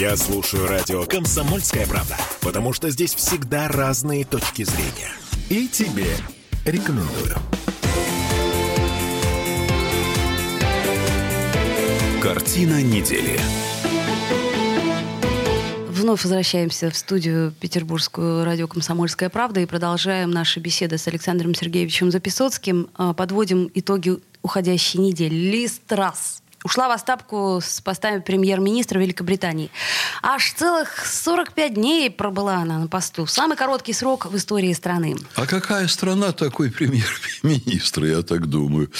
Я слушаю радио «Комсомольская правда», потому что здесь всегда разные точки зрения. И тебе рекомендую. Картина недели. Вновь возвращаемся в студию Петербургскую радио «Комсомольская правда» и продолжаем наши беседы с Александром Сергеевичем Записоцким. А, подводим итоги уходящей недели. Лист раз ушла в отставку с постами премьер-министра Великобритании. Аж целых 45 дней пробыла она на посту. Самый короткий срок в истории страны. А какая страна такой премьер-министр, я так думаю.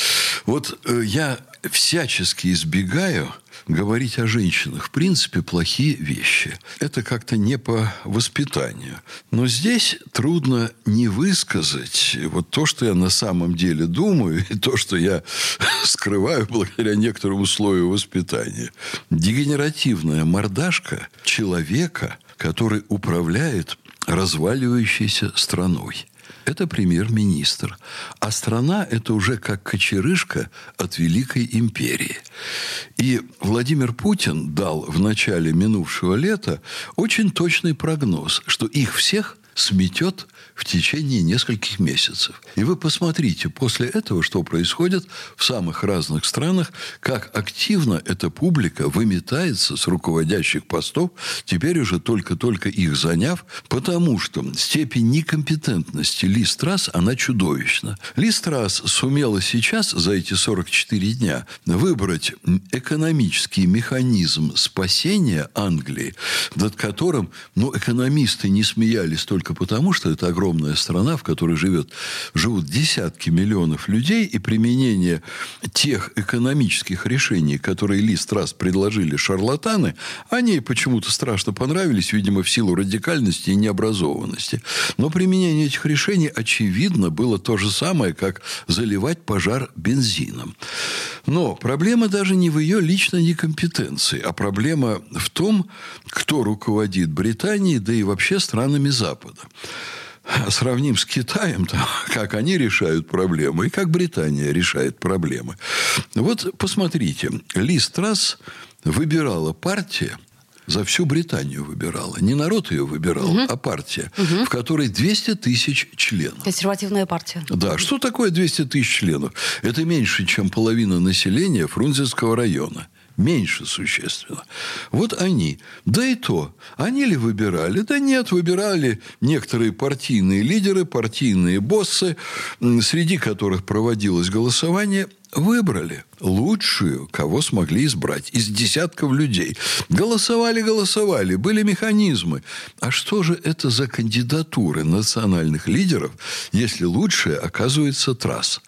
Вот э, я всячески избегаю говорить о женщинах, в принципе, плохие вещи. Это как-то не по воспитанию. Но здесь трудно не высказать вот то, что я на самом деле думаю, и то, что я скрываю благодаря некоторому слою воспитания. Дегенеративная мордашка человека, который управляет разваливающейся страной это премьер-министр. А страна – это уже как кочерышка от Великой империи. И Владимир Путин дал в начале минувшего лета очень точный прогноз, что их всех сметет в течение нескольких месяцев. И вы посмотрите после этого, что происходит в самых разных странах, как активно эта публика выметается с руководящих постов, теперь уже только-только их заняв, потому что степень некомпетентности Ли Страс, она чудовищна. Ли Страс сумела сейчас за эти 44 дня выбрать экономический механизм спасения Англии, над которым ну, экономисты не смеялись только потому, что это огромная страна, в которой живет, живут десятки миллионов людей, и применение тех экономических решений, которые Ли Страс предложили шарлатаны, они почему-то страшно понравились, видимо, в силу радикальности и необразованности. Но применение этих решений, очевидно, было то же самое, как заливать пожар бензином. Но проблема даже не в ее личной некомпетенции, а проблема в том, кто руководит Британией, да и вообще странами Запада сравним с Китаем, там, как они решают проблемы и как Британия решает проблемы. Вот посмотрите, Ли Страс выбирала партия, за всю Британию выбирала. Не народ ее выбирал, угу. а партия, угу. в которой 200 тысяч членов. Консервативная партия. Да. Что такое 200 тысяч членов? Это меньше, чем половина населения Фрунзенского района меньше существенно. Вот они. Да и то. Они ли выбирали? Да нет, выбирали некоторые партийные лидеры, партийные боссы, среди которых проводилось голосование – выбрали лучшую, кого смогли избрать из десятков людей. Голосовали, голосовали, были механизмы. А что же это за кандидатуры национальных лидеров, если лучшая оказывается Трасс?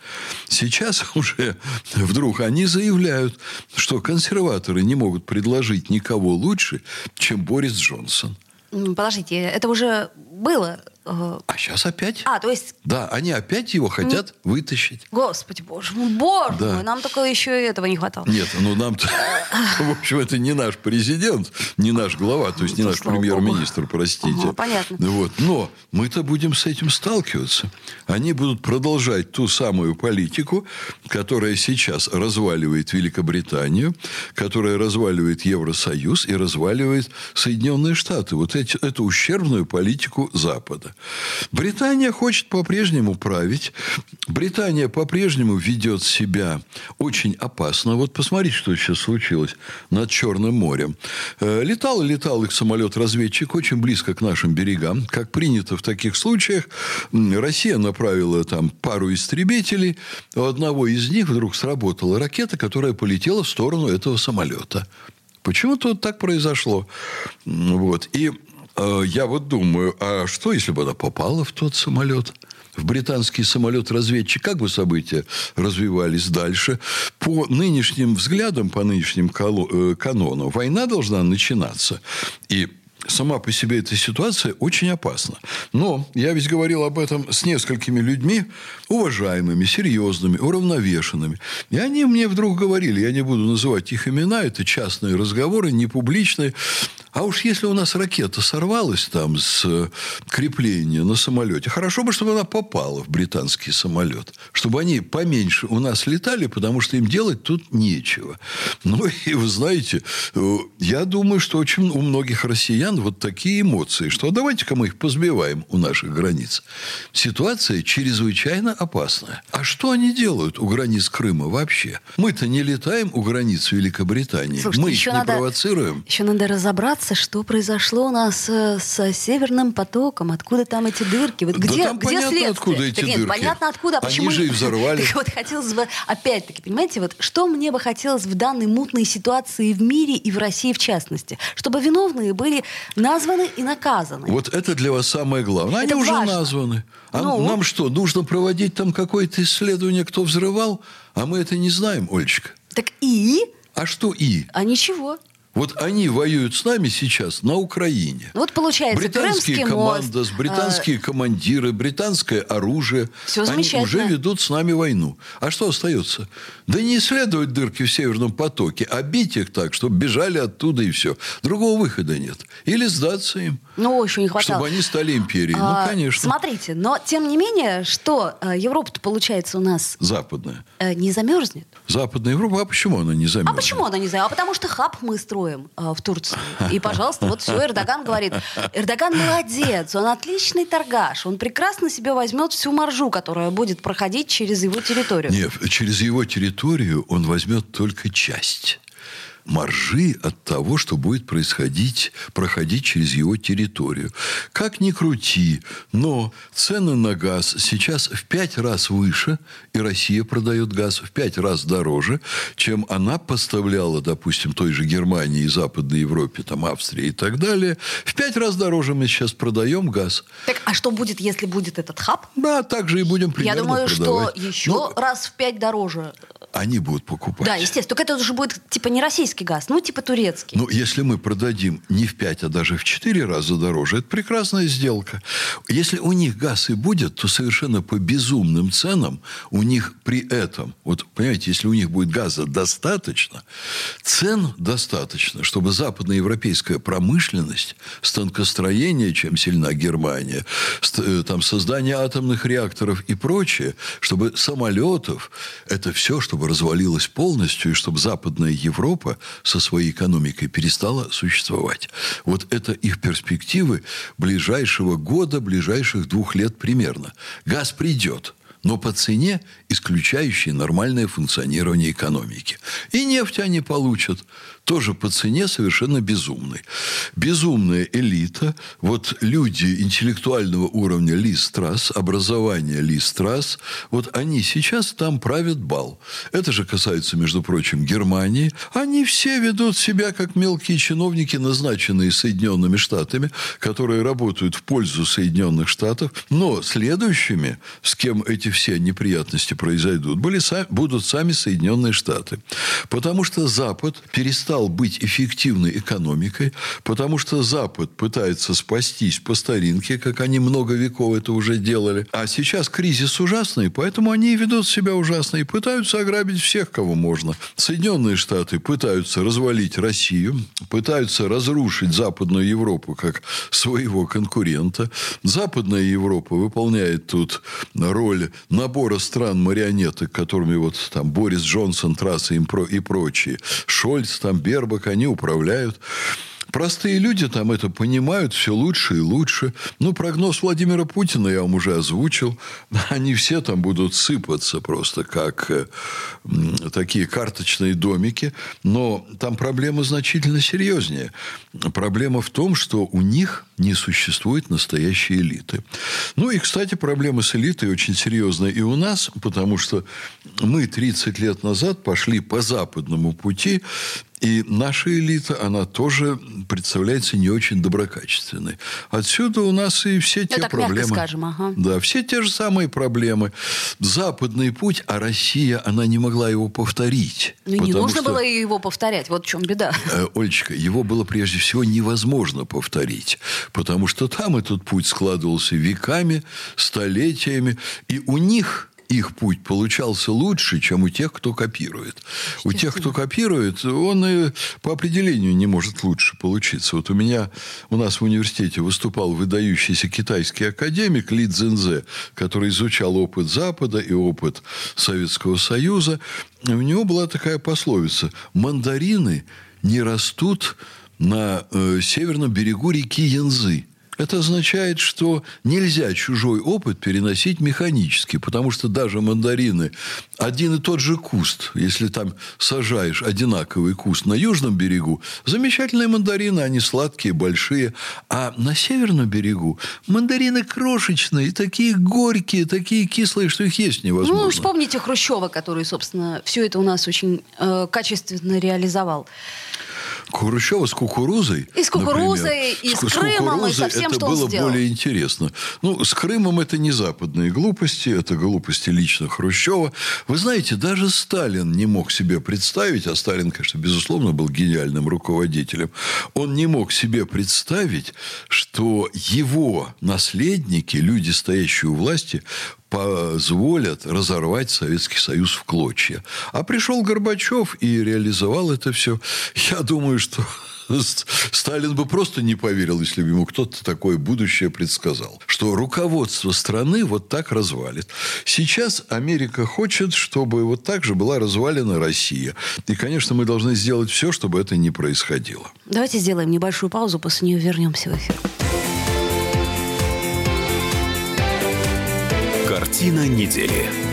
Сейчас уже вдруг они заявляют, что консерваторы не могут предложить никого лучше, чем Борис Джонсон. Подождите, это уже было а сейчас опять? А, то есть... Да, они опять его хотят mm. вытащить. Господи, боже мой, боже да. мой, нам только еще и этого не хватало. Нет, ну нам в общем, это не наш президент, не наш глава, то есть не наш премьер-министр, простите. Понятно. Вот. Но мы-то будем с этим сталкиваться. Они будут продолжать ту самую политику, которая сейчас разваливает Великобританию, которая разваливает Евросоюз и разваливает Соединенные Штаты. Вот эти, эту ущербную политику Запада. Британия хочет по-прежнему править. Британия по-прежнему ведет себя очень опасно. Вот посмотрите, что сейчас случилось над Черным морем. Э, летал и летал их самолет-разведчик очень близко к нашим берегам. Как принято в таких случаях, Россия направила там пару истребителей. У одного из них вдруг сработала ракета, которая полетела в сторону этого самолета. Почему-то так произошло. Вот. И я вот думаю, а что, если бы она попала в тот самолет? в британский самолет-разведчик, как бы события развивались дальше. По нынешним взглядам, по нынешним э, канонам, война должна начинаться. И сама по себе эта ситуация очень опасна. Но я ведь говорил об этом с несколькими людьми, уважаемыми, серьезными, уравновешенными. И они мне вдруг говорили, я не буду называть их имена, это частные разговоры, не публичные. А уж если у нас ракета сорвалась там с э, крепления на самолете, хорошо бы, чтобы она попала в британский самолет. Чтобы они поменьше у нас летали, потому что им делать тут нечего. Ну, и вы знаете, э, я думаю, что очень у многих россиян вот такие эмоции, что давайте-ка мы их позбиваем у наших границ. Ситуация чрезвычайно опасная. А что они делают у границ Крыма вообще? Мы-то не летаем у границ Великобритании. Слушайте, мы их не надо- провоцируем. Еще надо разобраться, что произошло у нас э, с Северным потоком, откуда там эти дырки. Вот Да где, там где понятно, следствие? откуда эти Так нет, дырки. понятно откуда, а Они почему... же и взорвали. Так вот хотелось бы, опять-таки, понимаете, вот что мне бы хотелось в данной мутной ситуации в мире и в России в частности? Чтобы виновные были названы и наказаны. Вот это для вас самое главное. Они Это уже важно. названы. А Ну? нам что, нужно проводить там какое-то исследование, кто взрывал? А мы это не знаем, Олечка. Так и... А что и? А ничего. Вот они воюют с нами сейчас на Украине. Ну вот получается, Британские Крымский мост, командос, э, британские командиры, британское оружие. Всё Они уже ведут с нами войну. А что остается? Да не исследовать дырки в Северном потоке, а бить их так, чтобы бежали оттуда и все. Другого выхода нет. Или сдаться им, Ну, еще не хватало. чтобы они стали империей. А, ну, конечно. Смотрите, но тем не менее, что э, Европа-то, получается, у нас Западная. э, не замерзнет. Западная Европа, а почему она не замерзла? А почему она не знаю? А потому что хаб мы строим э, в Турции. И, пожалуйста, вот все, Эрдоган говорит. Эрдоган молодец, он отличный торгаш, он прекрасно себе возьмет всю маржу, которая будет проходить через его территорию. Нет, через его территорию он возьмет только часть маржи от того, что будет происходить, проходить через его территорию. Как ни крути, но цены на газ сейчас в пять раз выше, и Россия продает газ в пять раз дороже, чем она поставляла, допустим, той же Германии и Западной Европе, там Австрии и так далее. В пять раз дороже мы сейчас продаем газ. Так, а что будет, если будет этот хаб? Да, также и будем примерно Я думаю, продавать. что еще Ну, раз в пять дороже. Они будут покупать. Да, естественно. Только это уже будет типа не российский газ, ну типа турецкий. Ну, если мы продадим не в 5, а даже в 4 раза дороже, это прекрасная сделка. Если у них газ и будет, то совершенно по безумным ценам у них при этом, вот понимаете, если у них будет газа достаточно, цен достаточно, чтобы западноевропейская промышленность, станкостроение, чем сильна Германия, э, там создание атомных реакторов и прочее, чтобы самолетов, это все, чтобы развалилось полностью, и чтобы Западная Европа со своей экономикой перестала существовать. Вот это их перспективы ближайшего года, ближайших двух лет примерно. Газ придет, но по цене, исключающей нормальное функционирование экономики. И нефть они получат тоже по цене совершенно безумной. Безумная элита, вот люди интеллектуального уровня Ли Страс, образования Ли Страс, вот они сейчас там правят бал. Это же касается, между прочим, Германии. Они все ведут себя как мелкие чиновники, назначенные Соединенными Штатами, которые работают в пользу Соединенных Штатов. Но следующими, с кем эти все неприятности произойдут, были, будут сами Соединенные Штаты. Потому что Запад перестал быть эффективной экономикой, потому что Запад пытается спастись по старинке, как они много веков это уже делали. А сейчас кризис ужасный, поэтому они ведут себя ужасно и пытаются ограбить всех, кого можно. Соединенные Штаты пытаются развалить Россию, пытаются разрушить Западную Европу как своего конкурента. Западная Европа выполняет тут роль набора стран-марионеток, которыми вот там Борис Джонсон, Трасса и прочие, Шольц, там Бербак, они управляют. Простые люди там это понимают все лучше и лучше. Ну, прогноз Владимира Путина я вам уже озвучил. Они все там будут сыпаться просто как э, такие карточные домики. Но там проблема значительно серьезнее. Проблема в том, что у них не существует настоящей элиты. Ну и, кстати, проблема с элитой очень серьезная и у нас, потому что мы 30 лет назад пошли по западному пути, и наша элита, она тоже представляется не очень доброкачественной. Отсюда у нас и все те Ну, так проблемы. скажем, ага. Да, все те же самые проблемы. Западный путь, а Россия, она не могла его повторить. Ну, не нужно что- было его повторять. Вот в чем беда. Э, Олечка, его было прежде всего невозможно повторить, потому что там этот путь складывался веками, столетиями, и у них их путь получался лучше, чем у тех, кто копирует. У тех, кто копирует, он и по определению не может лучше получиться. Вот у меня, у нас в университете выступал выдающийся китайский академик Ли Цзинзе, который изучал опыт Запада и опыт Советского Союза. У него была такая пословица «Мандарины не растут на э, северном берегу реки Янзы». Это означает, что нельзя чужой опыт переносить механически, потому что даже мандарины, один и тот же куст, если там сажаешь одинаковый куст на южном берегу, замечательные мандарины, они сладкие, большие, а на северном берегу мандарины крошечные, такие горькие, такие кислые, что их есть невозможно. Ну, вспомните Хрущева, который, собственно, все это у нас очень э, качественно реализовал. Хрущева с кукурузой. И с кукурузой, например, и с, с Крымом, и со всем, это что было сделал. более интересно. Ну, с Крымом это не западные глупости, это глупости лично Хрущева. Вы знаете, даже Сталин не мог себе представить, а Сталин, конечно, безусловно, был гениальным руководителем, он не мог себе представить, что его наследники, люди, стоящие у власти, позволят разорвать Советский Союз в клочья. А пришел Горбачев и реализовал это все. Я думаю, что Сталин бы просто не поверил, если бы ему кто-то такое будущее предсказал. Что руководство страны вот так развалит. Сейчас Америка хочет, чтобы вот так же была развалена Россия. И, конечно, мы должны сделать все, чтобы это не происходило. Давайте сделаем небольшую паузу, после нее вернемся в эфир. Картина недели.